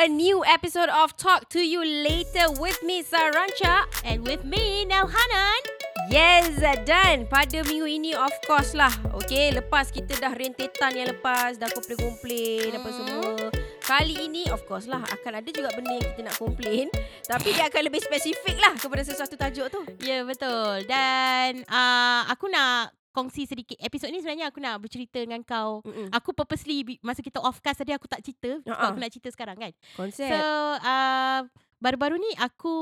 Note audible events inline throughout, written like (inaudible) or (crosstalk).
a new episode of Talk to You Later with me Sarancha. And with me, Nelhanan. Yes, dan pada minggu ini of course lah. Okay, lepas kita dah rentetan yang lepas, dah komplain-komplain apa Hmm. semua. Kali ini of course lah akan ada juga benda yang kita nak komplain. tapi dia akan lebih spesifik lah kepada sesuatu tajuk tu. Ya, yeah, betul. Dan uh, aku nak kongsi sedikit. Episod ni sebenarnya aku nak bercerita dengan kau. Mm-mm. Aku purposely bi- masa kita off cast tadi aku tak cerita. Sebab Ha-ha. aku nak cerita sekarang kan. Konsep. So, uh, baru-baru ni aku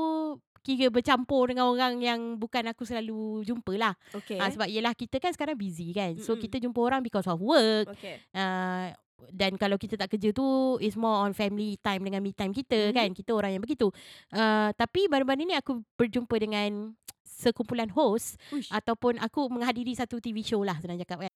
kira bercampur dengan orang yang bukan aku selalu jumpa lah. okay. Uh, sebab yelah kita kan sekarang busy kan. So, Mm-mm. kita jumpa orang because of work. okay. Uh, dan kalau kita tak kerja tu is more on family time dengan me time kita Mhm. kan kita orang yang begitu uh, tapi baru-baru ni aku berjumpa dengan sekumpulan host Uish. ataupun aku menghadiri satu TV show lah senang cakap kan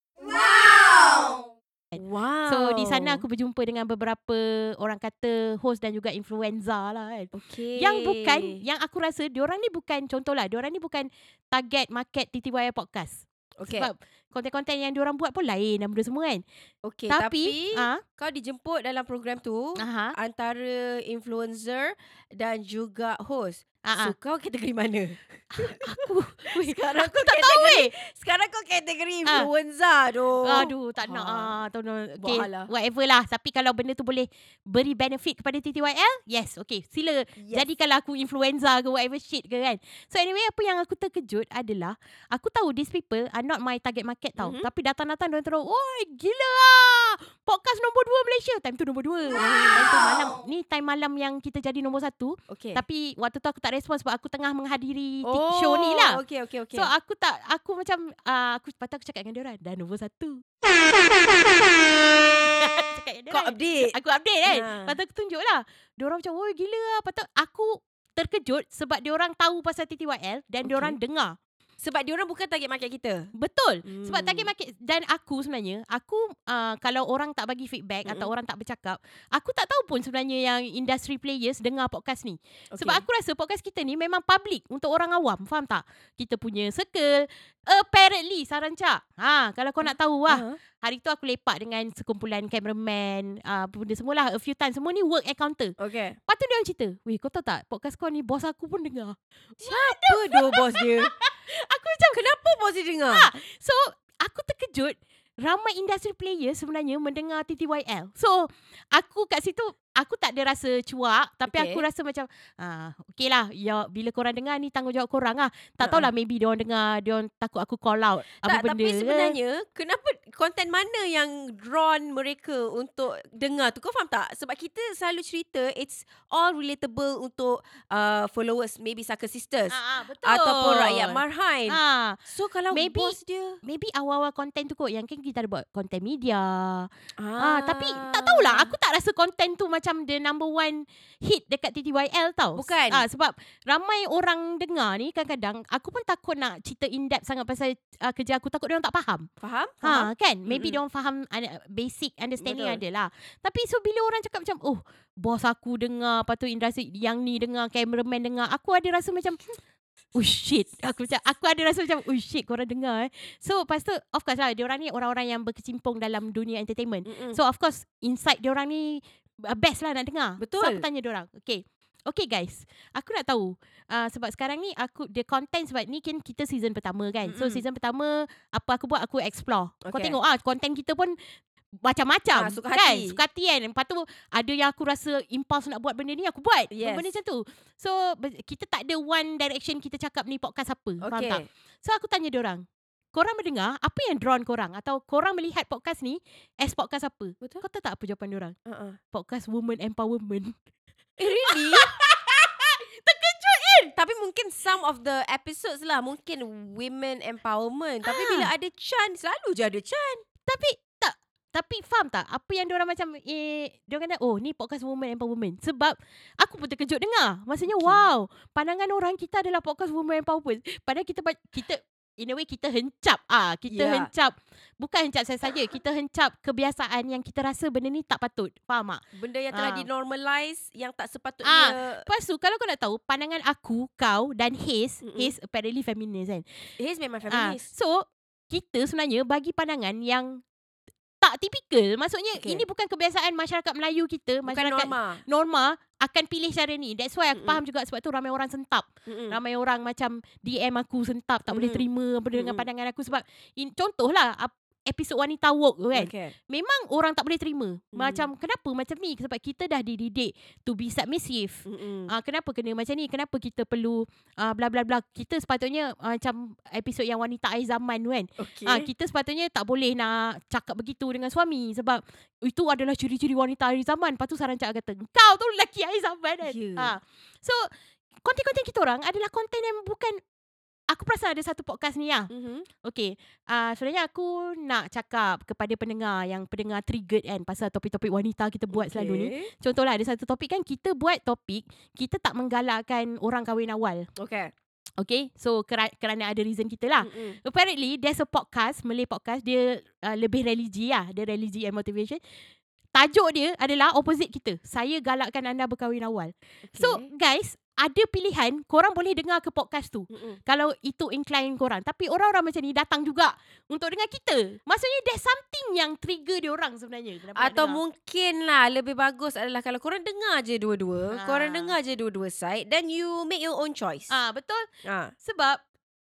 Wow. so di sana aku berjumpa dengan beberapa orang kata host dan juga influenza lah kan okay. yang bukan yang aku rasa diorang ni bukan contohlah diorang ni bukan target market TTYL podcast okay. sebab konten-konten yang diorang buat pun lain dan benda semua kan okay. tapi, tapi ah kau dijemput dalam program tu aha antara influencer dan juga host. Ah. So kau kategori mana? (laughs) aku weh, Sekarang aku tak tahu weh Sekarang kau kategori Ah. influenza doh. Aduh, tak nak Ha. ah, tak nak. Okay, lah. whatever lah. Tapi kalau benda tu boleh beri benefit kepada TTYL, yes, okay. Sila Yes. jadikanlah aku influenza ke whatever shit ke kan. So anyway, apa yang aku terkejut adalah, aku tahu these people are not my target market tau. Mhm. Tapi datang-datang diorang terus, oi gila lah. Podcast nombor dua Malaysia. Time tu nombor dua. Time tu malam, ni time malam yang kita jadi nombor satu. Okay. Tapi waktu tu aku tak respon sebab aku tengah menghadiri oh, show ni lah. Okay, okay, okay. So aku tak aku macam uh, aku patut aku cakap dengan dia orang dah nombor satu. (laughs) cakap dengan dia kau update. Aku update kan. Ha. Lepas tu aku tunjuk lah. Dia orang macam, "Oi gila lah." Patut aku terkejut sebab dia orang tahu pasal TTYL dan Okay. dia orang dengar. Sebab dia orang bukan target market kita. Betul. Sebab Hmm. target market dan aku sebenarnya, aku uh, kalau orang tak bagi feedback Mm-mm. atau orang tak bercakap, aku tak tahu pun sebenarnya yang industry players dengar podcast ni. Okay. Sebab aku rasa podcast kita ni memang public untuk orang awam. Faham tak? Kita punya circle. Apparently, Saranca. Ha, kalau kau nak tahu lah. Ha. Hari tu aku lepak dengan sekumpulan cameraman. Uh, benda semua lah. A few times. Semua ni work encounter. Okay. Lepas tu dia orang cerita. Weh, kau tahu tak? Podcast kau ni bos aku pun dengar. Apa doh bos dia? (laughs) Aku macam, Kenapa dia dengar? Ha. So, aku terkejut. Ramai industry player sebenarnya mendengar TTYL. So, aku kat situ, aku tak ada rasa cuak. Tapi Okay. aku rasa macam, ah, okay lah. Ya, bila korang dengar ni tanggungjawab korang lah. Tak tahulah maybe dia orang dengar, dia orang takut aku call out. Apa tak, benda tapi sebenarnya kenapa konten mana yang drawn mereka untuk dengar tu? Kau faham tak? Sebab kita selalu cerita it's all relatable untuk uh, followers maybe Saka Sisters Ah, ah, betul. ataupun rakyat Marhain. Ah, So kalau Maybe- bos dia maybe awal-awal konten tu kot yang kan kita ada buat konten media. ah, Ah, tapi tak tahulah aku tak rasa konten tu macam the number one hit dekat TTYL tau. Bukan. Ah sebab ramai orang dengar ni kadang-kadang aku pun takut nak cerita in depth sangat pasal uh, kerja aku takut dia orang tak faham. faham? Faham? Ha kan maybe Mm-mm. dia orang faham uh, basic understanding Betul. ada lah. Tapi so bila orang cakap macam oh bos aku dengar lepas tu industri yang ni dengar cameraman dengar aku ada rasa macam Oh shit Aku macam Aku ada rasa macam Oh shit korang dengar eh So lepas tu Of course lah Diorang ni orang-orang yang Berkecimpung dalam dunia entertainment Mm-mm. So of course Inside diorang ni uh, Best lah nak dengar Betul. So aku tanya diorang Okay Okay guys Aku nak tahu uh, Sebab sekarang ni Aku The content sebab ni kan Kita season pertama kan So Mm-mm. season pertama Apa aku buat Aku explore Kau Okay. tengok ah Content kita pun macam-macam Ah, suka kan hati. suka hati kan lepas tu ada yang aku rasa impulse nak buat benda ni aku buat Yes. benda macam tu so kita tak ada one direction kita cakap ni podcast apa faham Okay. tak so aku tanya dia orang korang mendengar apa yang drawn korang atau korang melihat podcast ni as podcast apa Betul. kau tahu tak apa jawapan dia orang Uh-uh. podcast woman empowerment (laughs) Eh really? (laughs) terkejut kan Tapi mungkin some of the episodes lah Mungkin women empowerment Tapi Ah. bila ada Chan Selalu je ada Chan Tapi tak tapi faham tak apa yang diorang macam eh diorang kata oh ni podcast woman empowerment sebab aku pun terkejut dengar maksudnya Okay. wow pandangan orang kita adalah podcast woman empowerment padahal kita kita in a way kita hencap ah kita yeah. hencap bukan hencap saya saja kita hencap kebiasaan yang kita rasa benda ni tak patut faham tak Benda yang telah Ah. dinormalize Yang tak sepatutnya Lepas tu kalau kau nak tahu pandangan aku kau dan Haze Mm-mm. Haze apparently feminist kan His memang Ah, feminist so kita sebenarnya bagi pandangan yang tak tipikal. Maksudnya Okay. ini bukan kebiasaan masyarakat Melayu kita, Bukan masyarakat norma. norma akan pilih cara ni. That's why aku Mm-mm. faham juga sebab tu ramai orang sentap. Mm-mm. Ramai orang macam DM aku sentap tak boleh Mm-mm. terima apa dengan Mm-mm. pandangan aku sebab in, contohlah ap- episod wanita woke tu kan. Okay. Memang orang tak boleh terima. Mm. Macam kenapa macam ni? Sebab kita dah dididik to be submissive. Ah kenapa kena macam ni? Kenapa kita perlu ah bla bla bla. Kita sepatutnya ah, macam episod yang wanita akhir zaman tu kan. Okay. Ah kita sepatutnya tak boleh nak cakap begitu dengan suami sebab itu adalah ciri-ciri wanita akhir zaman. Lepas tu Sarah Cak kata, "Kau tu lelaki akhir zaman kan." Ya. Ah. So konten-konten kita orang adalah konten yang bukan Aku perasan ada satu podcast ni lah. Mhm. Okay. Uh, sebenarnya aku nak cakap kepada pendengar yang pendengar triggered kan pasal topik-topik wanita kita buat okay. selalu ni. Contohlah ada satu topik kan kita buat topik kita tak menggalakkan orang kahwin awal. Okay. Okay. So kerana, kerana ada reason kita lah. Mm-mm. Apparently there's a podcast, Malay podcast, dia uh, lebih religi lah. Dia religi and motivation. Tajuk dia adalah opposite kita. Saya galakkan anda berkahwin awal. Okay. So guys, ada pilihan korang boleh dengar ke podcast tu. Mm-mm. Kalau itu incline korang. Tapi orang-orang macam ni datang juga untuk dengar kita. Maksudnya there's something yang trigger dia orang sebenarnya. Kenapa Atau mungkin lah lebih bagus adalah kalau korang dengar je dua-dua, Ha. korang dengar je dua-dua side then you make your own choice. Ah betul. Ah. Sebab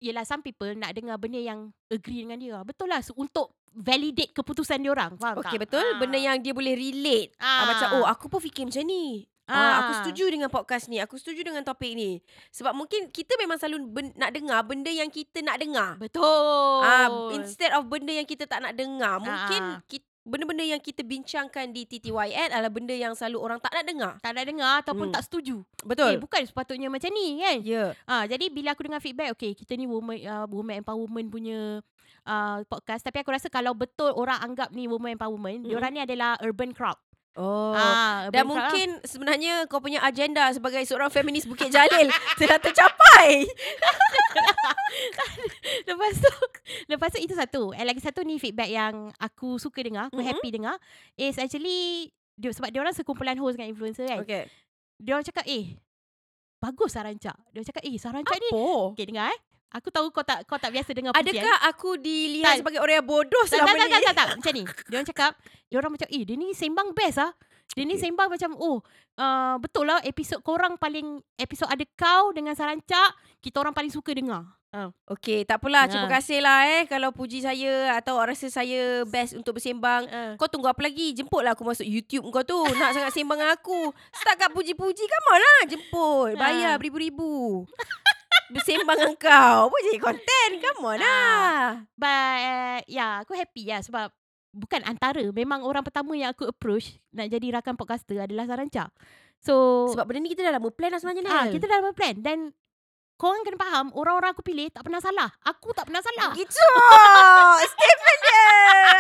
Yelah some people nak dengar benda yang agree dengan dia. Betul lah. So, untuk validate keputusan dia orang. Faham Okay tak? betul Ah. benda yang dia boleh relate. Ah. Ah. macam oh aku pun fikir macam ni. Ah. Ah. aku setuju dengan podcast ni. Aku setuju dengan topik ni. Sebab mungkin kita memang selalu ben- nak dengar benda yang kita nak dengar. Betul. Ah, instead of benda yang kita tak nak dengar, Ah. mungkin kita, benda-benda yang kita bincangkan di TTYN adalah benda yang selalu orang tak nak dengar. tak nak dengar ataupun Hmm. tak setuju. Eh, Betul. bukan sepatutnya macam ni kan. Ya. Ah, jadi bila aku dengar feedback, okay, kita ni woman uh, woman empowerment punya uh, podcast. Tapi aku rasa kalau betul orang anggap ni woman empowerment, mm diorang ni adalah urban crowd. Oh. Ah, Dan crowd lah. mungkin sebenarnya kau punya agenda sebagai seorang feminis Bukit Jalil (laughs) telah tercapai. (laughs) Lepas tu Lepas tu itu satu And lagi satu ni feedback yang Aku suka dengar Aku Mhm. happy dengar Is actually dia, Sebab dia orang sekumpulan host dengan influencer kan okay. Dia orang cakap Eh Bagus Sarancak Dia cakap Eh Sarancak ni Apa? Okay dengar eh Aku tahu kau tak kau tak biasa dengar pujian Adakah aku dilihat Tak. sebagai orang yang bodoh tak, tak, selama tak, ni? tak, tak, tak, Macam ni Dia orang cakap Dia orang macam Eh dia ni sembang best ah Dia ni Okay. sembang macam Oh uh, Betul lah Episod korang paling Episod ada kau Dengan Sarancak Kita orang paling suka dengar Okey, tak apalah. Terima Ha. kasih lah eh kalau puji saya atau rasa saya best untuk bersembang. uh. Kau tunggu apa lagi? Jemputlah aku masuk YouTube kau tu. Nak sangat sembang dengan aku. Setakat puji-puji, come on lah. Jemput. Bayar Ha. beribu-ribu. (laughs) Bersembang dengan kau. Apa jadi konten? Come on Ah. lah. But uh, yeah, aku happy lah sebab bukan antara. Memang orang pertama yang aku approach nak jadi rakan podcaster adalah Saranca. So Sebab benda ni kita dah lama plan dah sebenarnya. ah, Nel. kita dah ada plan dan korang kena faham orang-orang aku pilih tak pernah salah. Aku tak pernah salah. Gitu. Statement dia.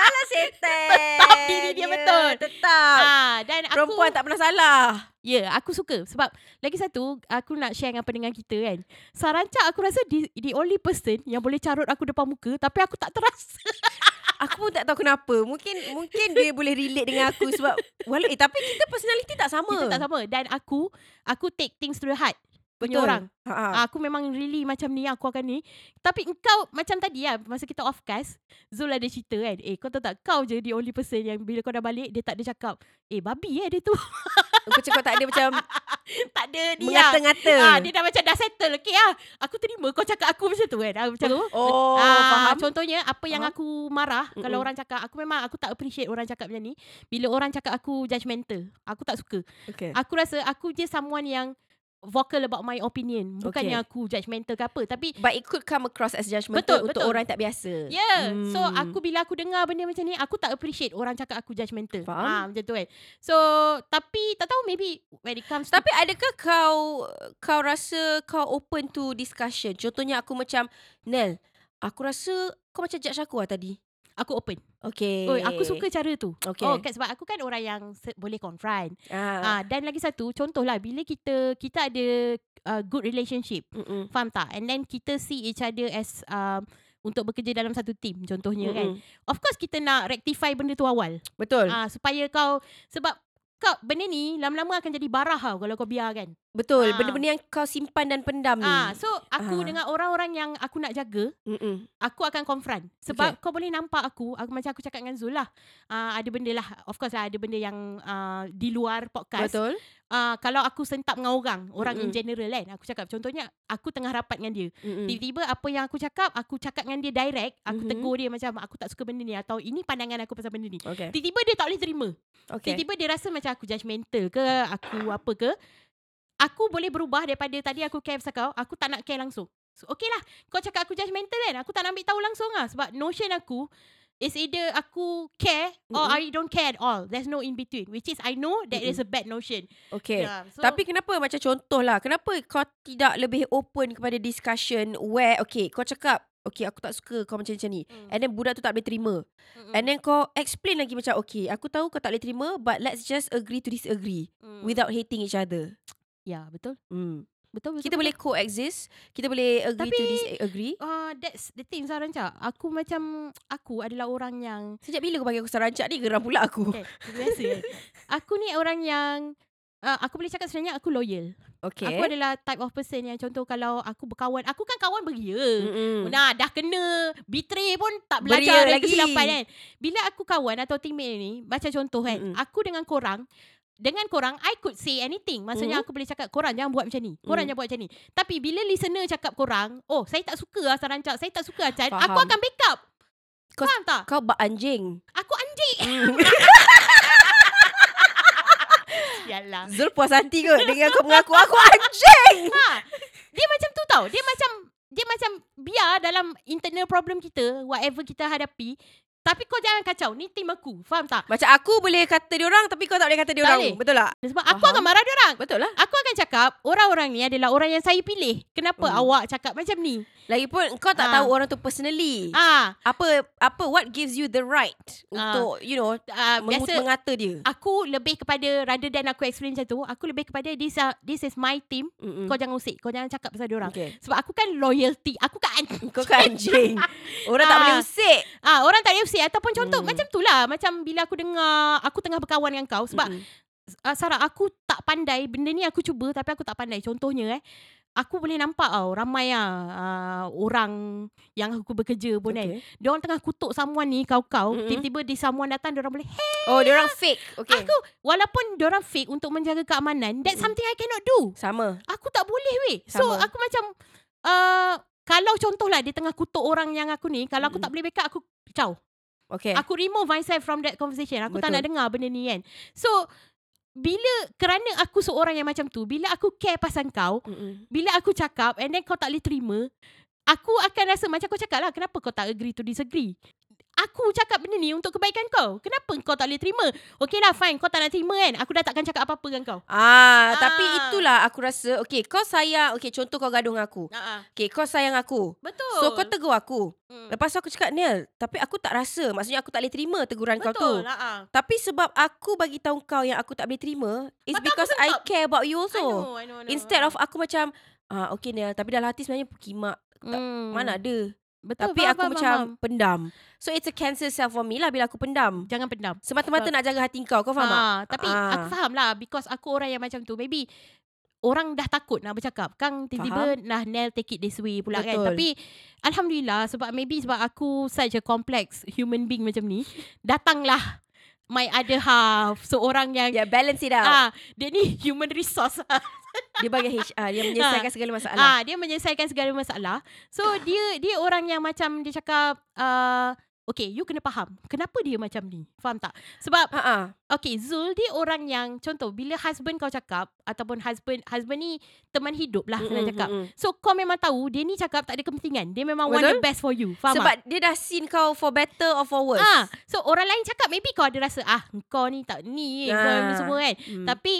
Alah setan. Tetap diri dia betul. Tetap. Ah, dan aku Perempuan tak pernah salah. Ya, yeah, aku suka sebab lagi satu aku nak share dengan pendengar kita kan. Saranca aku rasa the, the only person yang boleh carut aku depan muka tapi aku tak terasa. (laughs) Aku pun tak tahu kenapa. Mungkin mungkin dia boleh relate dengan aku sebab walau eh tapi kita personality tak sama. Kita tak sama dan aku aku take things to the heart. Punya Betul. orang. Ha, ha. Ah, Aku memang really macam ni Aku akan ni Tapi engkau Macam tadi lah Masa kita off cast Zul ada cerita kan Eh kau tahu tak Kau je the only person Yang bila kau dah balik Dia tak ada cakap Eh babi eh dia tu Kau cakap tak ada macam (laughs) Tak ada dia mengata-ngata. ah, Dia dah macam dah settle Okay ah, Aku terima Kau cakap aku macam tu kan ah, Macam tu Oh, Ah, faham. Contohnya Apa yang Faham. aku marah Mm-mm. Kalau orang cakap Aku memang Aku tak appreciate orang cakap macam ni Bila orang cakap aku judgemental Aku tak suka Okay. Aku rasa Aku je someone yang Vocal about my opinion Bukannya Okay. aku judgemental ke apa Tapi But it could come across as judgmental Betul, untuk betul. orang tak biasa. Yeah. Hmm. so aku bila aku dengar benda macam ni, aku tak appreciate orang cakap aku judgemental. Faham. Ha, macam tu kan. So, tapi tak tahu maybe when it comes to Tapi adakah kau kau rasa kau open to discussion? Contohnya aku macam Nel, aku rasa kau macam judge aku lah tadi. aku open. Okay. Oh, aku suka cara tu. Okay. Oh, kan, sebab aku kan orang yang se- boleh confront. Ah. Ah, dan lagi satu, contohlah bila kita kita ada uh, good relationship. Mm-mm. Faham tak? And then kita see each other as um, untuk bekerja dalam satu team contohnya kan. Mm-mm. Of course kita nak rectify benda tu awal. Betul. Ah supaya kau sebab cakap benda ni lama-lama akan jadi barah tau kalau kau biarkan. Betul. Ah. Benda-benda yang kau simpan dan pendam ni. Ah, so aku Ah. dengan orang-orang yang aku nak jaga, Mm-mm. aku akan confront. Sebab kau boleh nampak aku, aku macam aku cakap dengan Zul lah. Uh, ada benda lah, of course lah ada benda yang uh, di luar podcast. Betul. Uh, kalau aku sentap dengan orang, orang in Mm-mm. general kan. Aku cakap contohnya aku tengah rapat dengan dia. Mm-mm. Tiba-tiba apa yang aku cakap, aku cakap dengan dia direct, aku Mhm. tegur dia macam aku tak suka benda ni atau ini pandangan aku pasal benda ni. Okay. Tiba-tiba dia tak boleh terima. Okay. Tiba-tiba dia rasa macam aku judgemental ke, aku apa ke. Aku boleh berubah daripada tadi aku care pasal kau, aku tak nak care langsung. So, okay lah, kau cakap aku judgemental kan, aku tak nak ambil tahu langsung lah. Sebab notion aku, is either aku care or Mm-mm. I don't care at all. There's no in between. Which is I know that is a bad notion. Okay. Yeah, so, Tapi kenapa macam contoh lah, kenapa kau tidak lebih open kepada discussion where, okay, kau cakap, okay, aku tak suka kau macam-macam ni. Mm. And then budak tu tak boleh terima. Mm-mm. And then kau explain lagi macam, okay, aku tahu kau tak boleh terima, but let's just agree to disagree Mm. without hating each other. Ya, betul. Hmm. Betul, betul. Kita boleh coexist, kita boleh agree to Tapi- disagree. Uh, that's the thing Zah Rancak. Aku macam, aku adalah orang yang Sejak bila kau bagi aku sarancak ni, geram pula aku. Okay, biasa. Aku ni orang yang uh, aku boleh cakap sebenarnya aku loyal. Okay. Aku adalah type of person yang contoh kalau aku berkawan, aku kan kawan beria. Mm-mm. Nah, dah kena betray pun tak Beria belajar dari lagi. kesilapan kan. Bila aku kawan atau teammate ni, macam contoh kan, Mm-mm. aku dengan korang, dengan korang, I could say anything. Maksudnya Mhm. aku boleh cakap, korang jangan buat macam ni. Korang Mm. jangan buat macam ni. Tapi bila listener cakap korang, oh, saya tak suka lah Sarancak, saya tak suka Acan, aku Faham. akan backup. Kau- Faham tak? Kau bak anjing. Aku anjing. (laughs) Yalah. Zul puas hati ke dengan kau mengaku aku anjing? Ha, dia macam tu tau. Dia macam dia macam biar dalam internal problem kita, whatever kita hadapi, tapi kau jangan kacau. Ni tim aku. Faham tak? Macam aku boleh kata dia orang tapi kau tak boleh kata dia Tak orang. boleh. Betul tak? Sebab aku Faham. akan marah dia orang. Betul lah. Aku akan cakap orang-orang ni adalah orang yang saya pilih. Kenapa Hmm. awak cakap macam ni? Lagipun kau tak Ah. tahu orang tu personally. Ah, Apa apa what gives you the right Ah. untuk you know mengut- biasa mengata dia. aku lebih kepada rather than aku explain macam tu, aku lebih kepada this uh, this is my team. Mm-mm. Kau jangan usik, kau jangan cakap pasal dia orang. Okay. Sebab aku kan loyalty. Aku kan anjing. (laughs) Kau kan anjing. Orang tak Ah. boleh usik. Ah, orang tak boleh usik ataupun contoh Hmm. macam tu lah. Macam bila aku dengar aku tengah berkawan dengan kau sebab Mm-mm. uh, Sarah aku tak pandai benda ni aku cuba tapi aku tak pandai contohnya eh aku boleh nampak tau ramai ah uh, orang yang aku bekerja pun okay. kan Okay. dia orang tengah kutuk someone ni kau-kau Mm-mm. tiba-tiba di someone datang dia orang boleh hey, Oh, dia orang fake. Okay. aku walaupun dia orang fake untuk menjaga keamanan that's something I cannot do Sama. aku tak boleh weh so Sama. aku macam uh, kalau contohlah dia tengah kutuk orang yang aku ni kalau aku Mm-mm. tak boleh backup aku ciao Okay. Aku remove myself from that conversation. Aku tak Betul. nak dengar benda ni kan. So, bila kerana aku seorang yang macam tu, bila aku care pasal kau, Mm-mm. bila aku cakap and then kau tak boleh terima, aku akan rasa macam kau cakap lah, kenapa kau tak agree to disagree? Aku cakap benda ni untuk kebaikan kau. Kenapa kau tak boleh terima? Okay lah fine, kau tak nak terima kan? Aku dah takkan cakap apa-apa dengan kau. Ah, Ah. tapi itulah aku rasa okay kau sayang okay contoh kau gaduh dengan aku. Uh-uh. Okay kau sayang aku. Betul. So kau tegur aku. Hmm. Lepas tu aku cakap Niel, tapi aku tak rasa. Maksudnya aku tak boleh terima teguran kau tu. Betul lah. ah. Tapi sebab aku bagi tahu kau yang aku tak boleh terima, it's Betul, because betul, I betul. care about you I also. know, I know, I know. Instead of aku macam ah okay Niel, tapi dalam hati sebenarnya kimak tak- Hmm. mana ada. Betul, tapi faham, aku faham, macam faham. pendam. So it's a cancer self for me lah bila aku pendam. Jangan pendam. Semata-mata nak jaga hati kau, kau faham tak? Ah, tapi Ah. aku faham lah because aku orang yang macam tu. Maybe orang dah takut nak bercakap. Kan tiba-tiba nah Nell take it this way pula kan. Betul. Tapi alhamdulillah sebab maybe sebab aku such a complex human being macam ni, (laughs) datanglah my other half seorang yang Yeah, balance it out. ah dia ni human resource. (laughs) Dia bagi HR, dia menyelesaikan segala masalah. ah dia menyelesaikan segala masalah. So dia dia orang yang macam dia cakap uh, Okay, you kena faham. Kenapa dia macam ni? Faham tak? Sebab Ha ah. Okay, Zul dia orang yang contoh bila husband kau cakap ataupun husband husband ni teman hidup lah senang cakap. So kau memang tahu dia ni cakap tak ada kepentingan. Dia memang want Betul. the best for you. Faham Sebab tak? dia dah seen kau for better or for worse. Ah, so orang lain cakap maybe kau ada rasa ah kau ni tak ni kau ni semua kan. Hmm. Tapi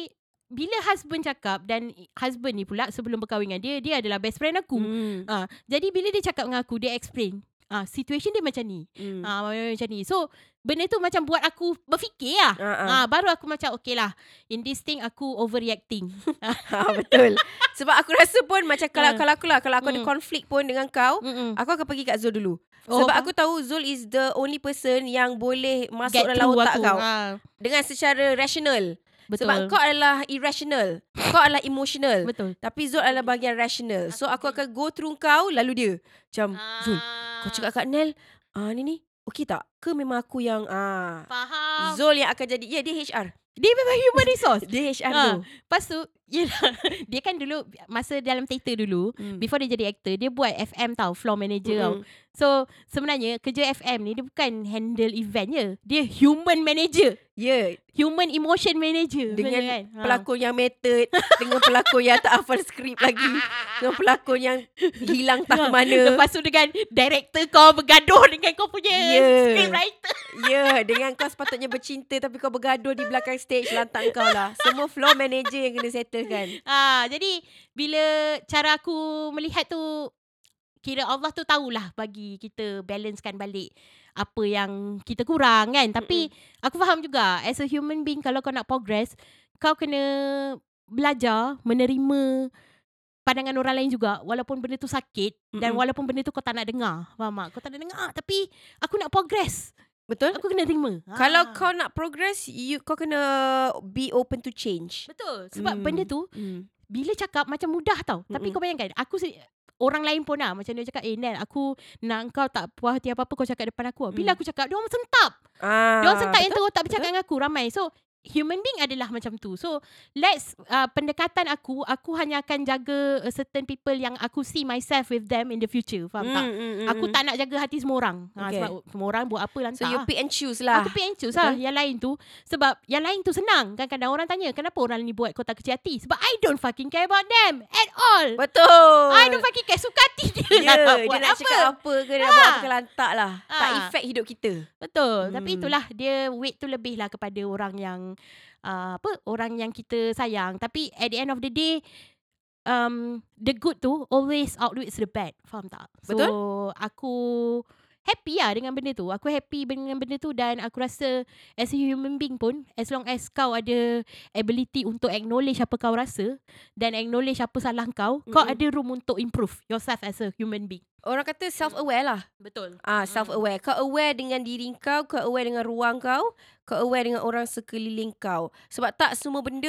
bila husband cakap dan husband ni pula sebelum berkahwin dengan dia dia adalah best friend aku. Hmm. Ah, jadi bila dia cakap dengan aku dia explain ah situation dia macam ni. Hmm. Ah macam ni. So benda tu macam buat aku berfikir lah. Ah, ah. Ah, baru aku macam okay lah. In this thing aku overreacting. Ha, (laughs) betul. Sebab aku rasa pun macam kalau Ah. kalau aku lah kalau aku ada Hmm. konflik pun dengan kau, Mm-mm. aku akan pergi kat Zul dulu. Oh, Sebab aku tahu Zul is the only person yang boleh masuk Get dalam otak aku. kau Ah. dengan secara rational. Betul. Sebab kau adalah irrational. kau adalah emotional. Betul. Tapi Zul adalah bahagian rational. So aku akan go through kau lalu dia. Macam Zul, kau cakap kat Nel, ah ni ni, okey tak? Ke memang aku yang ah Faham. Zul yang akan jadi Ya dia HR Dia memang human resource. (laughs) Dia HR Ha. tu Lepas tu, yelah, (laughs) dia kan dulu, masa dalam theater dulu, Hmm. before dia jadi actor, dia buat FM tau, floor manager tau. So, sebenarnya kerja FM ni, dia bukan handle event je. Dia human manager. Ya Human emotion manager. Dengan kan? Ha. pelakon yang method (laughs) Dengan pelakon yang tak hafal skrip lagi Dengan pelakon yang hilang tak ke mana Lepas tu dengan director kau bergaduh dengan kau punya Ya. script writer. Ya Dengan kau sepatutnya bercinta Tapi kau bergaduh di belakang stage Lantak kau lah Semua floor manager yang kena settlekan Ah, jadi bila cara aku melihat tu kira Allah tu tahulah bagi kita balancekan balik apa yang kita kurang kan. Tapi aku faham juga as a human being kalau kau nak progress, kau kena belajar menerima pandangan orang lain juga walaupun benda tu sakit dan Mm-mm. walaupun benda tu kau tak nak dengar. Faham tak? Kau tak nak dengar tapi aku nak progress. Betul? Aku kena terima. Kalau Ah. kau nak progress you Kau kena Be open to change betul sebab Hmm. benda tu hmm. bila cakap macam mudah tau. Tapi Mm-mm. kau bayangkan aku orang lain pun lah macam dia cakap eh Nel aku nak kau tak puas hati apa-apa kau cakap depan aku. Bila Mm. aku cakap dia orang sentap. ah, Dia orang sentap yang betul? terus tak bercakap dengan aku ramai. So human being adalah macam tu. So let's uh, pendekatan aku aku hanya akan jaga uh, certain people yang aku see myself with them in the future. Faham tak? Mm, mm, mm, Aku mm. tak nak jaga hati semua orang. Ha, Okay. sebab semua orang buat apa lantak. So you pick and choose lah Aku pick and choose lah Yang lain tu Sebab yang lain tu senang Kadang-kadang orang tanya Kenapa orang ni buat kau tak kecil hati Sebab I don't fucking care about them At all Betul I don't fucking care Suka hati dia Ya, lah dia buat nak apa. cakap apa ke Dia nak buat Ha. apa ke lantak lah Tak Ha. effect hidup kita Betul Hmm. Tapi itulah Dia weight tu lebih lah Kepada orang yang uh, Apa Orang yang kita sayang. Tapi at the end of the day um, The good tu Always outweighs the bad. Faham tak? So Betul. aku Happy lah dengan benda tu Aku happy dengan benda tu Dan aku rasa As a human being pun As long as kau ada Ability untuk acknowledge Apa kau rasa Dan acknowledge apa salah kau Kau Mm-mm. ada room untuk improve Yourself as a human being Orang kata self-aware lah Betul Ah, self-aware. Kau aware dengan diri kau, kau aware dengan ruang kau, kau aware dengan orang sekeliling kau. Sebab tak semua benda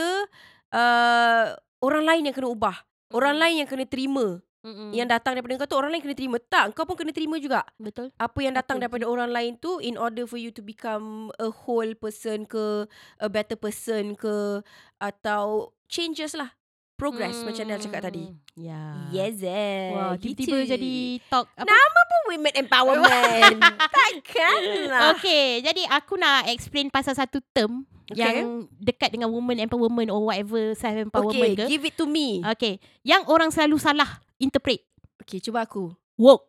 uh, orang lain yang kena ubah. Orang Mm. lain yang kena terima. Mm-mm. Yang datang daripada kau tu orang lain kena terima. Tak, kau pun kena terima juga. Betul Apa yang datang Betul. daripada orang lain tu in order for you to become a whole person ke, a better person ke atau changes lah. Progress macam Nel cakap tadi. Ya Yes, eh. Wah, gitu. tiba-tiba jadi talk apa? Nama pun women empowerment. (laughs) Takkan lah. Okay, jadi aku nak explain pasal satu term Okay. yang dekat dengan woman empowerment or whatever self empowerment Okay, ke. give it to me. Okay, yang orang selalu salah interpret Okay, cuba aku. woke.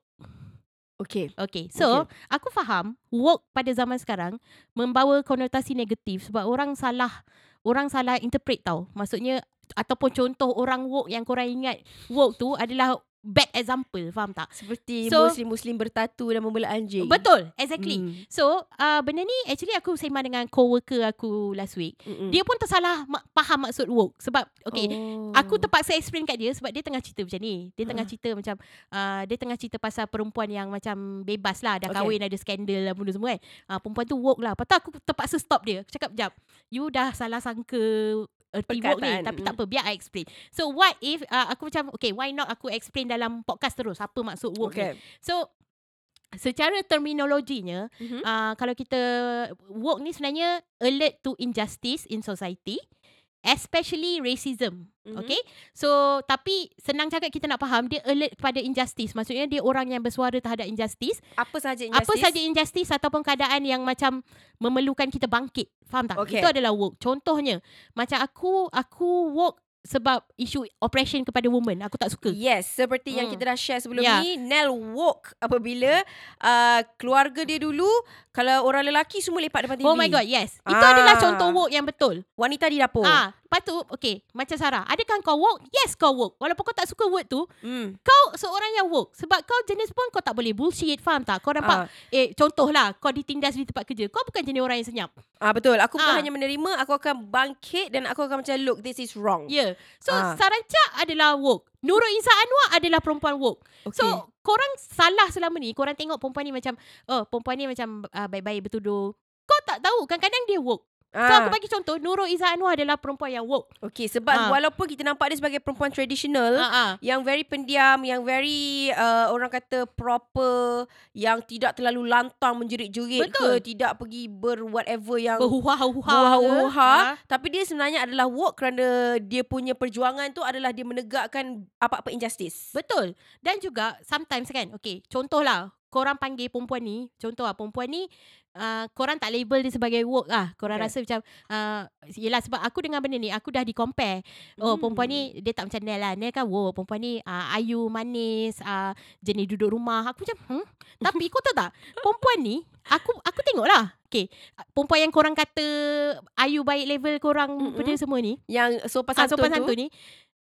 Okay. Okay, so aku faham woke pada zaman sekarang membawa konotasi negatif sebab orang salah orang salah interpret tau. Maksudnya ataupun contoh orang woke yang korang ingat woke tu adalah bad example, faham tak? Seperti So- Muslim-Muslim bertatu dan membela anjing. Betul, exactly. Hmm. So, uh, benda ni actually aku sembang dengan co-worker aku last week. Mm-mm. Dia pun tersalah ma- faham maksud woke sebab okay, oh. Aku terpaksa explain kat dia sebab dia tengah cerita macam ni. Dia tengah Ha. cerita macam uh, dia tengah cerita pasal perempuan yang macam bebas lah dah Okay. kahwin ada skandal lah benda semua kan. Uh, perempuan tu woke lah. Lepas tu aku terpaksa stop dia. Aku cakap jap. You dah salah sangka erti woke ni tapi mm. tak apa biar I explain. So what if uh, aku macam okay why not aku explain dalam podcast terus apa maksud ni. Okay. So secara terminologinya Mhm. uh, kalau kita woke ni sebenarnya alert to injustice in society especially racism Mhm. okay so tapi senang cakap kita nak faham dia alert kepada injustice maksudnya dia orang yang bersuara terhadap injustice, Apa saja apa injustice? saja injustice ataupun keadaan yang macam memerlukan kita bangkit faham tak Okay. itu adalah woke contohnya macam aku aku woke sebab isu oppression kepada woman aku tak suka Yes, seperti yang Hmm. kita dah share sebelum Ya. ni, Nell woke apabila uh, keluarga dia dulu kalau orang lelaki semua lepak depan TV. Oh my god, yes. Itu Ah. adalah contoh woke yang betul. Wanita di dapur. Ah, lepas tu, okay, macam Sarah. Adakah kau woke? Yes, kau woke. Walaupun kau tak suka word tu, Hmm. kau seorang yang woke. Sebab kau jenis pun kau tak boleh bullshit, faham tak? Kau nampak, Ah. eh, contohlah, kau ditindas di tempat kerja. Kau bukan jenis orang yang senyap. Ah betul. Aku bukan Ah. hanya menerima, aku akan bangkit dan aku akan macam look this is wrong. Yeah. So, Ah. Sarancak adalah woke. Nurul Izzah Anwar adalah perempuan woke. Okay. So, korang salah selama ni. Korang tengok perempuan ni macam, oh, perempuan ni macam uh, baik-baik bertuduh. Kau tak tahu, kadang-kadang dia woke. So Ah. aku bagi contoh Nurul Izzah Anwar adalah perempuan yang woke. Okay, sebab Ah. walaupun kita nampak dia sebagai perempuan tradisional, Ha ah. yang very pendiam, yang very uh, orang kata proper, yang tidak terlalu lantang menjerit-jerit ke, Betul. tidak pergi ber whatever yang Berhuha-huha. Huha-huha Ha. Tapi dia sebenarnya adalah woke Kerana dia punya perjuangan tu Adalah dia menegakkan Apa-apa injustice Betul. Dan juga sometimes kan, okay, contohlah korang panggil perempuan ni, contoh lah perempuan ni uh, korang tak label dia sebagai woke lah. Korang Okay. rasa macam uh, yelah sebab aku dengan benda ni aku dah di compare. Oh Hmm. perempuan ni dia tak macam Nel lah. Nel kan woke. Perempuan ni uh, ayu, manis, uh, jenis duduk rumah. Aku macam hmm? Tapi kau tahu tak? Perempuan ni aku aku tengok lah. Okay. Perempuan yang korang kata ayu baik level korang Mm-mm. benda semua ni. Yang sopan santun sopan tu santun ni.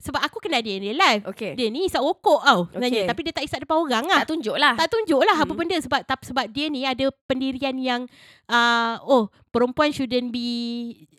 Sebab aku kenal dia in real life. Okay Dia ni isap okok tau. Sebenarnya. Okay. Tapi dia tak isap depan orang lah. Tak tunjuk lah. Tak tunjuk lah apa Hmm. benda sebab tak, sebab dia ni ada pendirian yang uh, oh perempuan shouldn't be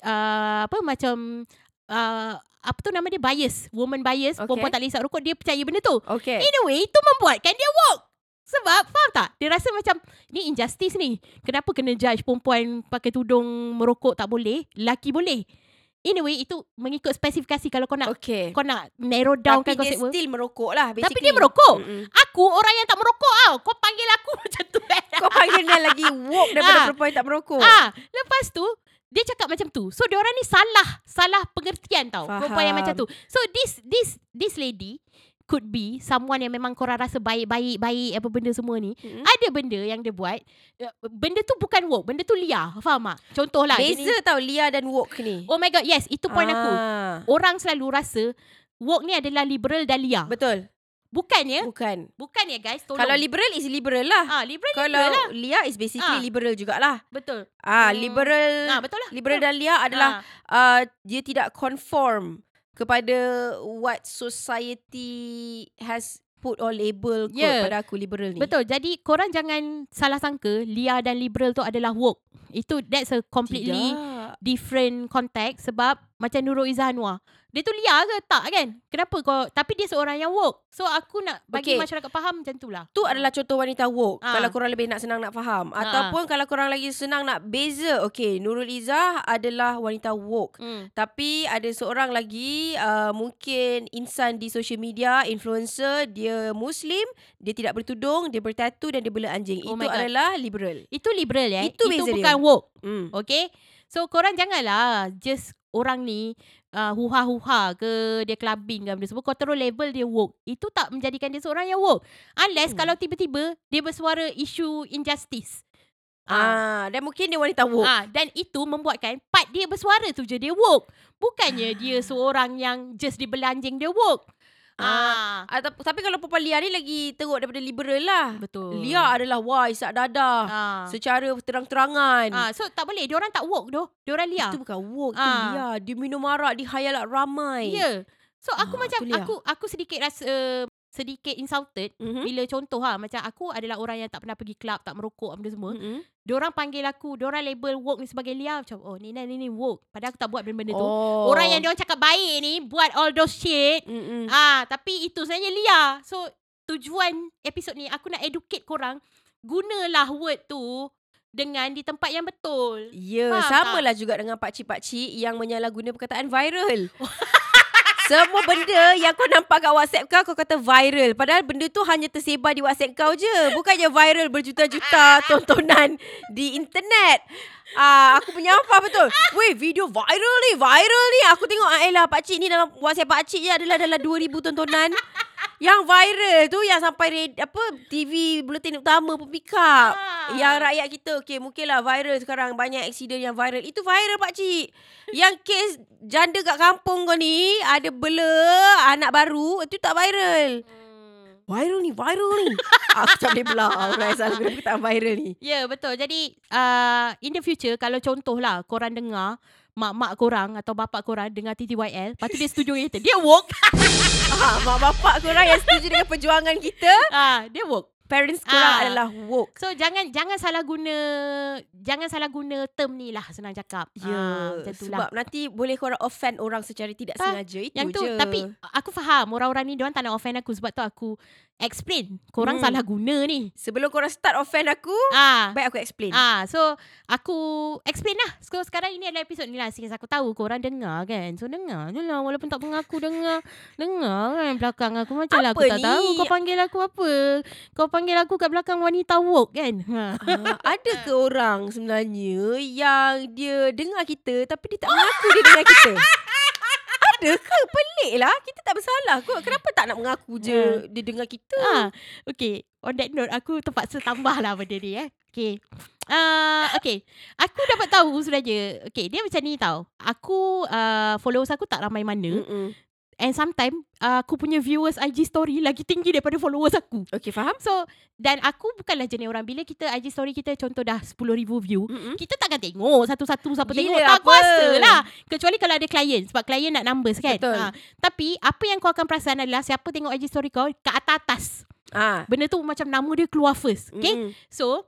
uh, apa macam uh, apa tu nama dia? Bias. Woman bias. Okay. perempuan tak boleh isap rokok. Dia percaya benda tu. Okay in a way itu membuatkan dia woke sebab faham tak? Dia rasa macam ni injustice ni. Kenapa kena judge perempuan pakai tudung merokok tak boleh? Lelaki boleh in a way itu mengikut spesifikasi kalau kau nak Okay kau nak narrow down Tapi kan dia still merokok lah tapi basically. dia merokok Mm-mm. Aku orang yang tak merokok tau. Kau panggil aku (laughs) macam tu eh. Kau panggil dia lagi woke (laughs) Daripada Ah. perempuan yang tak merokok Ah, lepas tu dia cakap macam tu. So dia orang ni salah, salah pengertian tau. Faham. Perempuan yang macam tu. So this this this lady could be someone yang memang korang rasa baik-baik baik apa benda semua ni. Mm-mm. Ada benda yang dia buat. eh, Benda tu bukan woke, benda tu liar. Faham tak? Contohlah Beza ni- tau Lia dan woke ni Oh my god, yes, itu point aku. Ah, Orang selalu rasa woke ni adalah liberal dan liar. Betul Bukannya, Bukan bukan ya guys, tolong. Kalau liberal is liberal lah ah, liberal, Kalau liberal lah. Lia is basically Ah. liberal jugalah Betul. Ah, Hmm. liberal Ah, betul lah. liberal betul. dan Lia adalah Ah. uh, dia tidak conform kepada what society has put or label kot Yeah. pada aku liberal ni. Betul. Jadi korang jangan salah sangka Lia dan liberal tu adalah woke. Itu that's a completely Tidak. Different context sebab macam Nurul Izzah Anwar. Dia tu liar ke tak kan? Kenapa kau tapi dia seorang yang woke. So aku nak bagi Okay. masyarakat faham macam tu lah. Tu adalah contoh wanita woke. Ah. Kalau korang lebih nak senang nak faham. Ah. Ataupun kalau korang lagi senang nak beza. Okay, Nurul Izzah adalah wanita woke. Hmm. Tapi ada seorang lagi uh, mungkin insan di social media, influencer, dia Muslim, dia tidak bertudung, dia bertatu dan dia bela anjing. Oh Itu adalah liberal. Itu liberal ya. Itu Itu, beza dia. bukan woke. Hmm. Okay. So korang janganlah just orang ni uh, huha-huha ke dia clubbing ke benda semua. Kau terus level dia woke. Itu tak menjadikan dia seorang yang woke. Unless Hmm. kalau tiba-tiba dia bersuara isu injustice. Ah, dan mungkin dia wanita woke. Ah, dan itu membuatkan part dia bersuara tu je dia woke. Bukannya dia seorang yang just dibelanjing dia woke. Ah, Ah, tapi, kalau perempuan Lia ni lagi teruk daripada liberal lah. betul. Lia adalah wah isak dadah. Ah. Secara terang-terangan. ah, so tak boleh. Dia orang tak woke doh. Dia orang liar. Itu bukan woke, itu Ah. Lia. Dia minum arak di hayalat ramai. Ya. Yeah. So aku Ah, macam tu aku aku sedikit rasa uh, sedikit insulted Mm-hmm. bila contoh ha macam aku adalah orang yang tak pernah pergi club, tak merokok apa semua. Mm-hmm. Diorang panggil aku, diorang label woke ni sebagai liar macam oh ni ni ni woke. Padahal aku tak buat benda-benda tu. Oh. Orang yang diorang cakap baik ni buat all those shit. Mm-mm. Ah, tapi itu sebenarnya liar. So tujuan episod ni aku nak educate korang gunalah word tu dengan di tempat yang betul. Ya, Faham sama lah juga dengan pakcik-pakcik yang menyalahguna perkataan viral. (laughs) Semua benda yang kau nampak kat WhatsApp kau, kau kata viral. Padahal benda tu hanya tersebar di WhatsApp kau je. Bukannya viral berjuta-juta tontonan di internet. Ah, aku punya apa betul? Weh, video viral ni, viral ni. Aku tengok, ah, elah pakcik ni dalam WhatsApp pakcik je adalah dalam 2000 tontonan. Yang viral tu yang sampai red, apa TV Buletin Utama pun pick up. Ah. Yang rakyat kita Okay mungkin lah viral sekarang. Banyak aksiden yang viral. Itu viral pakcik (laughs) Yang kes Janda kat kampung kau ni Ada bela Anak baru Itu tak viral. Hmm. Viral ni Viral ni. (laughs) Aku tak boleh belah Orang yang guna perkataan viral ni. Ya yeah, betul. Jadi uh, In the future Kalau contoh lah Korang dengar Mak-mak korang Atau bapak korang Dengar TTYL Lepas tu dia setuju dengan kita. Dia woke (laughs) ah, Mak bapak korang yang setuju Dengan perjuangan kita ah, Dia woke Parents korang Ah. adalah woke. So jangan jangan salah guna jangan salah guna term ni lah senang cakap. Ya, Ah, macam tu sebab lah. nanti boleh korang offend orang secara tidak Tak, sengaja. Itu Yang tu je. tapi aku faham orang-orang ni diorang tak nak offend aku sebab tu aku explain. Korang Hmm. salah guna ni. Sebelum korang start offend aku, Ah. baik aku explain. Ah, so aku explain lah. So sekarang ini adalah episod ni lah. Since aku tahu korang dengar kan. So dengar je lah. Walaupun tak mengaku dengar. Dengar kan belakang aku. Macam lah aku Apa tak ni? tahu. Kau panggil aku apa? Kau panggil aku kat belakang wanita woke kan? Ha. Ah, ada ke (laughs) orang sebenarnya yang dia dengar kita tapi dia tak mengaku dia dengar kita? (laughs) Ada ke? Pelik lah. Kita tak bersalah kot. Kenapa tak nak mengaku je Hmm. dia dengar kita? Ah, okay. On that note, aku terpaksa tambah lah benda ni eh. Okay. Uh, okay. Aku dapat tahu sebenarnya. Okay, dia macam ni tau. Aku, uh, followers aku tak ramai mana. Mm-mm. And sometimes, uh, aku punya viewers IG story lagi tinggi daripada followers aku. Okay, faham? So, dan aku bukanlah jenis orang. Bila kita IG story kita contoh dah 10,000 view. Mm-mm. Kita takkan tengok satu-satu siapa Gila tengok. Tak apa? kuasa lah. Kecuali kalau ada klien. Sebab klien nak numbers kan. Betul. Ha, tapi apa yang kau akan perasan adalah siapa tengok IG story kau kat atas-atas. Ah. Benda tu macam nama dia keluar first. Okay. Mm-mm. So,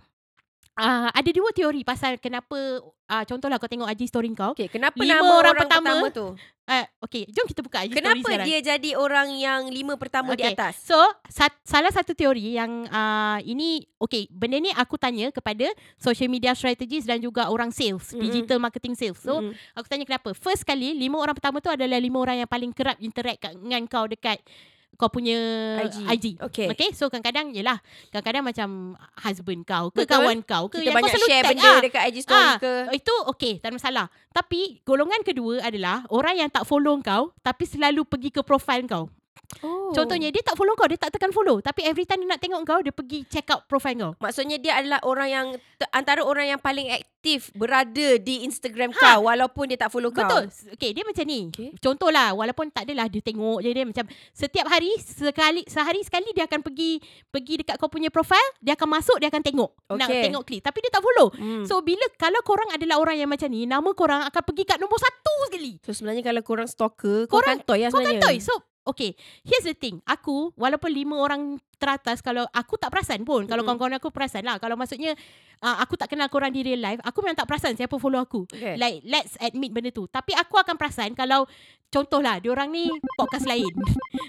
uh, ada dua teori pasal kenapa, uh, contohlah kau tengok IG story kau. Okay, kenapa Lima nama orang orang, pertama pertama, tu? Uh, okay, jom kita buka IG story Kenapa sekarang. dia jadi orang yang lima pertama di Okay. atas? So, sat, salah satu teori yang uh, ini, okay, benda ni aku tanya kepada social media strategist dan juga orang sales, Mm-mm. digital marketing sales. So, Mm-mm. aku tanya kenapa. First kali, lima orang pertama tu adalah lima orang yang paling kerap interact dengan kau dekat kau punya IG. IG. Okay. Okay, so kadang-kadang, yelah, kadang-kadang macam husband kau ke, Betul. kawan kau ke, kita yang banyak share tag, benda ah. dekat IG story Ah, ke. Itu okay, tak ada masalah. Tapi golongan kedua adalah orang yang tak follow kau tapi selalu pergi ke profile kau. Oh. Contohnya dia tak follow kau, dia tak tekan follow. Tapi every time dia nak tengok kau, dia pergi check out profile kau. Maksudnya dia adalah orang yang antara orang yang paling aktif berada di Instagram Ha. kau walaupun dia tak follow kau. Betul. Okay, dia macam ni. Okay. Contohlah, walaupun tak adalah dia tengok je dia macam setiap hari sekali sehari sekali dia akan pergi pergi dekat kau punya profile, dia akan masuk, dia akan tengok. Nak Okay. tengok klik. Tapi dia tak follow. Hmm. So bila kalau korang adalah orang yang macam ni, nama korang akan pergi kat nombor satu sekali. So sebenarnya kalau korang stalker, kau Korang- kantoi lah Kau sebenarnya. kantoi. So, okay. Here's the thing. Aku, walaupun lima orang teratas, kalau aku tak perasan pun. Kalau Mm-mm. kawan-kawan aku perasan lah. Kalau maksudnya, uh, aku tak kenal korang di real life, aku memang tak perasan siapa follow aku. Okay. Like, let's admit benda tu. Tapi aku akan perasan kalau, contohlah, diorang ni podcast lain. (laughs)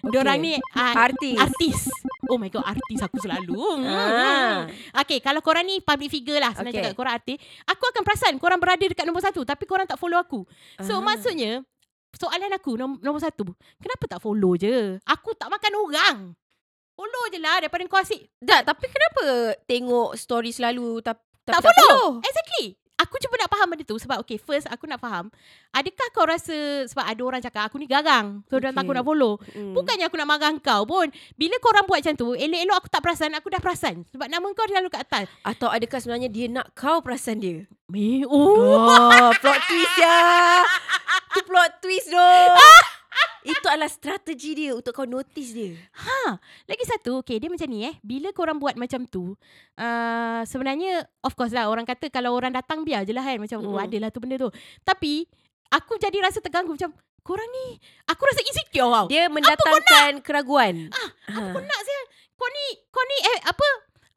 Diorang ni uh, Artis. artis. Oh my god, artis aku selalu. Ah. Okay, kalau korang ni public figure lah. Senang Okay. cakap korang artis. Aku akan perasan korang berada dekat nombor satu. Tapi korang tak follow aku. So Ah. maksudnya soalan aku nom- nombor satu, kenapa tak follow je? Aku tak makan orang. Follow je lah daripada kau asyik Tak, tapi kenapa tengok story selalu tapi, tak, tak follow. Exactly. Aku cuba nak faham benda tu sebab okay first aku nak faham adakah kau rasa sebab ada orang cakap aku ni garang so okay. Takut nak follow Hmm. bukannya aku nak marah kau pun bila korang buat macam tu elok-elok aku tak perasan aku dah perasan sebab nama kau selalu kat atas Atau adakah sebenarnya dia nak kau perasan dia? me (laughs) oh Oh, plot twist ya. Itu plot twist doh. (laughs) Itu adalah strategi dia untuk kau notice dia. Ha, lagi satu, okay, dia macam ni eh. Bila korang buat macam tu, uh, sebenarnya, of course lah, orang kata kalau orang datang biar je lah kan. Macam, oh Mm. adalah tu benda tu. Tapi, aku jadi rasa terganggu macam, korang ni, aku rasa insecure tau. Dia mendatangkan keraguan. Ah, Ha. Kau nak saya, kau ni, kau ni, eh, apa,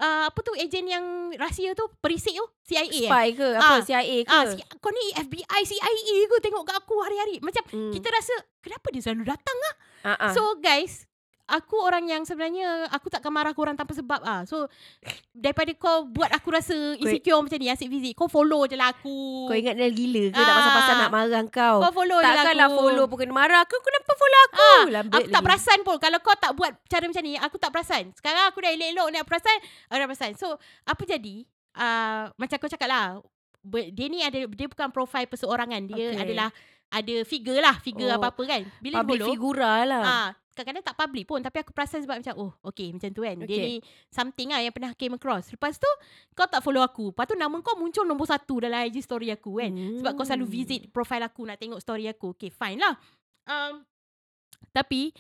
uh, apa tu ejen yang rahsia tu, perisik tu, CIA eh? Spy ke apa Ah. CIA ke? Ah, si, kau ni FBI, CIA ke tengok kat aku hari-hari. Macam, Hmm. kita rasa, kenapa dia selalu datang ah? Ah. So guys, aku orang yang sebenarnya aku takkan marah korang tanpa sebab ah. So daripada kau buat aku rasa insecure macam ni asyik visit, kau follow je lah aku. kau ingat dia gila ke tak Ah. pasal-pasal nak marah kau? kau follow je lah aku. Takkanlah follow pun kena marah. Kau kenapa follow aku? Ah, Lambat aku tak lagi. perasan pun Kalau kau tak buat cara macam ni Aku tak perasan Sekarang aku dah elok-elok Nak perasan Aku dah perasan So apa jadi uh, Macam kau cakap lah Dia ni ada Dia bukan profil perseorangan Dia Okay. adalah Ada figure lah Figure Oh, apa-apa kan Bila Public follow figura lah. Ah, kadang-kadang tak public pun tapi aku perasan sebab macam oh okay macam tu kan. Dia Okay. ni something lah yang pernah came across. Lepas tu kau tak follow aku. Lepas tu nama kau muncul nombor satu dalam IG story aku kan. Sebab kau selalu Hmm. visit profile aku nak tengok story aku. Okay fine lah. Um, tapi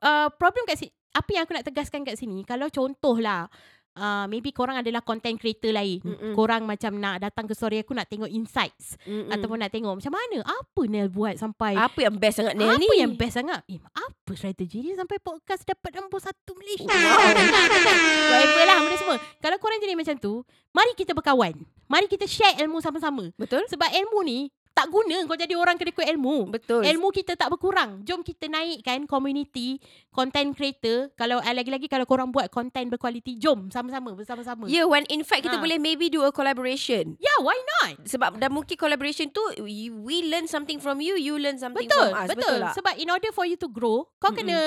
uh, problem kat sini apa yang aku nak tegaskan kat sini kalau contohlah uh, maybe korang adalah content creator lain. Mm-mm. Korang macam nak datang ke story aku nak tengok insights Mm-mm. ataupun nak tengok macam mana apa Nel buat sampai apa yang best sangat Nel apa ni? yang best sangat? Eh, apa strategi dia sampai podcast dapat nombor satu Malaysia? (laughs) Whatever lah benda semua. Kalau korang jadi macam tu, mari kita berkawan. Mari kita share ilmu sama-sama. Betul? Sebab ilmu ni tak guna kau jadi orang kena ikut ilmu. Betul. Ilmu kita tak berkurang. Jom kita naikkan community, content creator. Kalau eh, lagi-lagi kalau korang buat content berkualiti, jom sama-sama bersama-sama. Yeah, when in fact kita Ha. boleh maybe do a collaboration. Yeah, why not? Sebab dan mungkin collaboration tu we, we learn something from you, you learn something Betul, from us. betul. tak? Sebab in order for you to grow, kau Mm-mm. kena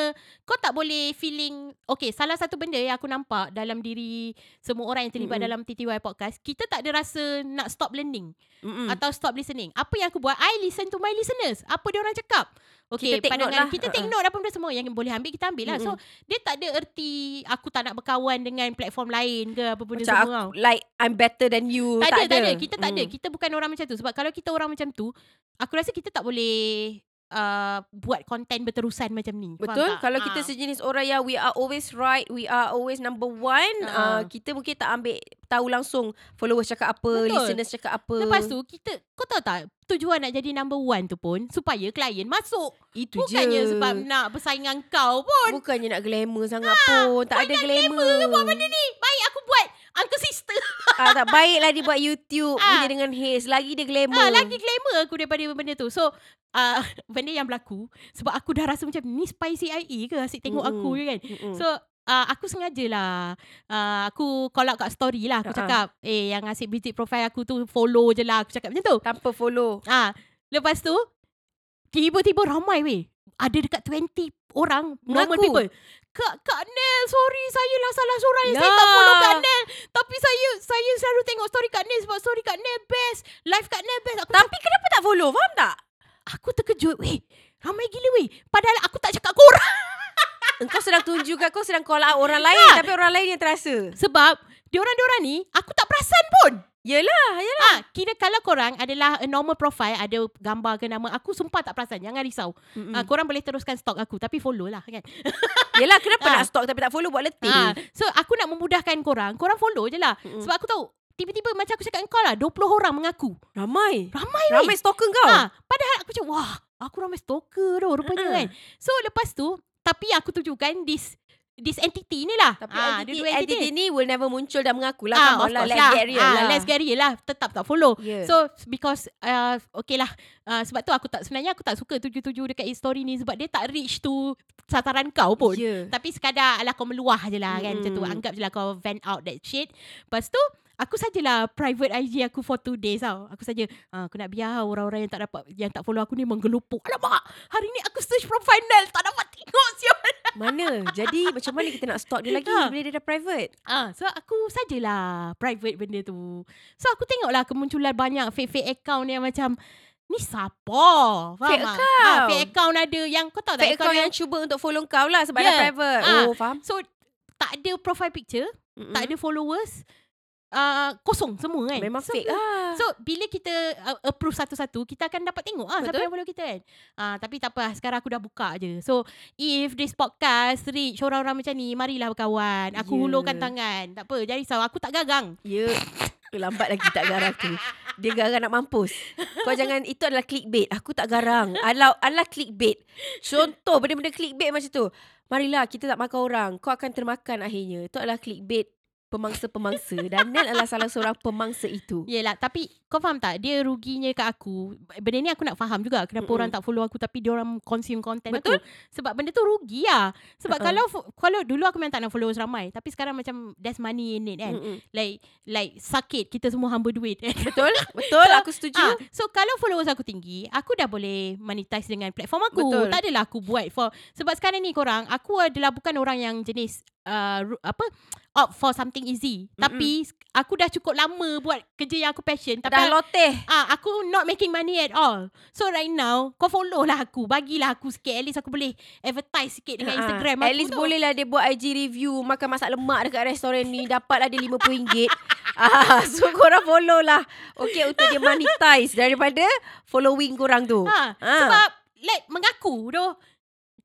kau tak boleh feeling okay, salah satu benda yang aku nampak dalam diri semua orang yang terlibat Mm-mm. dalam TTY podcast, kita tak ada rasa nak stop learning Mm-mm. atau stop listening. Apa yang aku buat, I listen to my listeners. Apa dia orang cakap? Okay, Kita take note pandangan lah. kita take note apa benda semua yang boleh ambil kita ambil lah. So dia tak ada erti aku tak nak berkawan dengan platform lain ke apa benda Macam semua. aku, like I'm better than you. Tak, ada, tak ada. Kita tak ada. Mm. Kita bukan orang macam tu. Sebab kalau kita orang macam tu, aku rasa kita tak boleh uh, buat konten berterusan macam ni. Betul. Kalau Ah. kita sejenis orang yang we are always right, we are always number one, Ha. uh, kita mungkin tak ambil tahu langsung followers cakap apa, Betul. listeners cakap apa. Lepas tu, kita, kau tahu tak, tujuan nak jadi number one tu pun, supaya klien masuk. itu Bukannya je. sebab nak bersaing kau pun. Bukannya nak glamour sangat pun. Tak ada glamour. Buat benda ni. Baik aku buat. Uncle sister. Ah, tak baiklah dia buat YouTube Ah. punya dengan haze. Lagi dia glamour. Ah, lagi glamour aku daripada benda tu. So, uh, (laughs) benda yang berlaku, sebab aku dah rasa macam, ni spy CIA ke asyik tengok Mm-mm. aku je kan. Mm-mm. So uh, aku sengajalah uh, aku call out kat story lah aku Ha-ha. cakap eh yang asyik visit profile aku tu follow je lah aku cakap macam tu. Tanpa follow. Ah lepas tu tiba-tiba ramai weh. Ada dekat 20 orang normal Mengaku. people. Kak Kak Nel, sorry saya lah salah seorang yang saya Ya. tak follow Kak Nel. Tapi saya saya selalu tengok story Kak Nel sebab story Kak Nel best. Live Kak Nel best. Aku Tapi kenapa tak follow? Faham tak? aku terkejut weh. Ramai gila weh. Padahal aku tak cakap korang. Engkau sedang tunjukkan kau sedang call out orang lain Tak. tapi orang lain yang terasa. Sebab diorang-diorang ni aku tak perasan pun. Yelah, yelah. Ah, kira kalau korang adalah a normal profile, ada gambar ke nama aku, sumpah tak perasan. Jangan risau. Ah, korang boleh teruskan stok aku, tapi follow lah kan. (laughs) Yelah, kenapa Ah. nak stalk tapi tak follow buat letih? Ah, so aku nak memudahkan korang, korang follow je lah. Mm-mm. Sebab aku tahu, tiba-tiba macam aku cakap kau lah, 20 orang mengaku. Ramai. Ramai Ramai weh. stalker kau. Ah, padahal aku macam, wah, aku ramai stalker dah rupanya Ah. kan. So lepas tu, tapi aku tunjukkan this this entity ni lah. Tapi Ah, entity, dua entity ni will never muncul dan mengaku lah. Ah, Come on of lah, course let's lah. get real ah, lah. Let's get real lah. Tetap tak follow. Yeah. So because uh, okay lah uh, sebab tu aku tak sebenarnya aku tak suka tuju-tuju dekat story ni sebab dia tak reach tu sasaran kau pun. Yeah. Tapi sekadar alah kau meluah je lah kan macam tu. Mm. Anggap je lah kau vent out that shit. Lepas tu aku sajalah private IG aku for two days tau. Aku saja uh, aku nak biar orang-orang yang tak dapat yang tak follow aku ni menggelupuk. Alamak, hari ni aku search profile Nel tak dapat tengok (laughs) siapa. Mana? Jadi macam mana kita nak stalk dia lagi Ah. bila dia dah private? Ah, so aku sajalah private benda tu. So aku tengoklah kemunculan banyak fake-fake account yang macam ni siapa? Faham Fake tak? account. Ah, fake account ada yang kau tahu tak Fake account yang cuba untuk follow kau lah sebab Yeah. dah private. Ah. Oh, faham? So tak ada profile picture, Mm-mm. tak ada followers. Uh, kosong semua kan Memang so, fake lah. So bila kita uh, approve satu-satu Kita akan dapat tengok ah siapa yang follow kita kan uh, Tapi tak apa Sekarang aku dah buka je So if this podcast Reach orang-orang macam ni Marilah berkawan Aku Yeah. hulurkan tangan Tak apa Jangan risau Aku tak gagang Ya. Lambat lagi tak garang tu. Dia garang nak mampus. Kau jangan itu adalah clickbait. Aku tak garang. Adalah adalah clickbait. Contoh benda-benda clickbait macam tu. Marilah kita tak makan orang. Kau akan termakan akhirnya. Itu adalah clickbait pemangsa-pemangsa dan Nel adalah salah seorang pemangsa itu. Yelah tapi kau faham tak dia ruginya kat aku benda ni aku nak faham juga kenapa Mm-mm. orang tak follow aku tapi dia orang consume content Betul. aku sebab benda tu rugi lah sebab Uh-uh. kalau kalau dulu aku memang tak nak followers ramai tapi sekarang macam there's money in it kan Mm-mm. like like sakit kita semua hamba duit kan (laughs) Betul? Betul, So, aku setuju. Ah, so kalau followers aku tinggi, aku dah boleh monetize dengan platform aku. Betul. Tak adalah aku buat for sebab sekarang ni korang, aku adalah bukan orang yang jenis uh, apa opt for something easy. Mm-mm. Tapi aku dah cukup lama buat kerja yang aku passion. Tapi Dah loteh. Ah, aku not making money at all. So right now, kau follow lah aku. Bagilah aku sikit. At least aku boleh advertise sikit dengan Ha, Instagram At aku least tu. boleh lah dia buat IG review makan masak lemak dekat restoran ni dapatlah dia RM50. (laughs) ah, so korang follow lah. Okay untuk dia monetize daripada following korang tu. Ha, Ah. Sebab like mengaku tu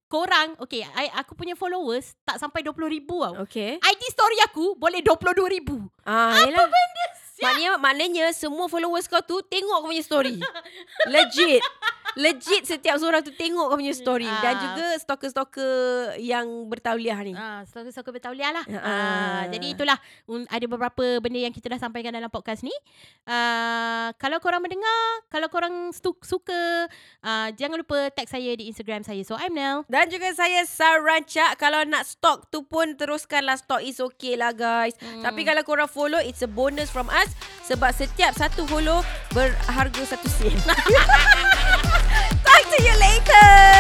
korang, okay, I, aku punya followers tak sampai 20 ribu tau. Okay. IG story aku boleh 22 ribu. Ah, Apa benda Maknanya, maknanya semua followers kau tu tengok kau punya story. (laughs) Legit. Legit setiap seorang tu tengok kau punya story. Dan Ah. juga stalker-stalker yang bertauliah ni. Ah, stalker-stalker bertauliah lah. Ah. Ah, jadi itulah um, ada beberapa benda yang kita dah sampaikan dalam podcast ni. Ah, kalau korang mendengar, kalau korang stu- suka, ah, jangan lupa tag saya di Instagram saya. So I'm Nel. Dan juga saya Sarancak Kalau nak stok tu pun Teruskanlah stok It's okay lah guys Hmm. Tapi kalau korang follow It's a bonus from us Sebab setiap satu follow Berharga satu sen (laughs) Talk to you later.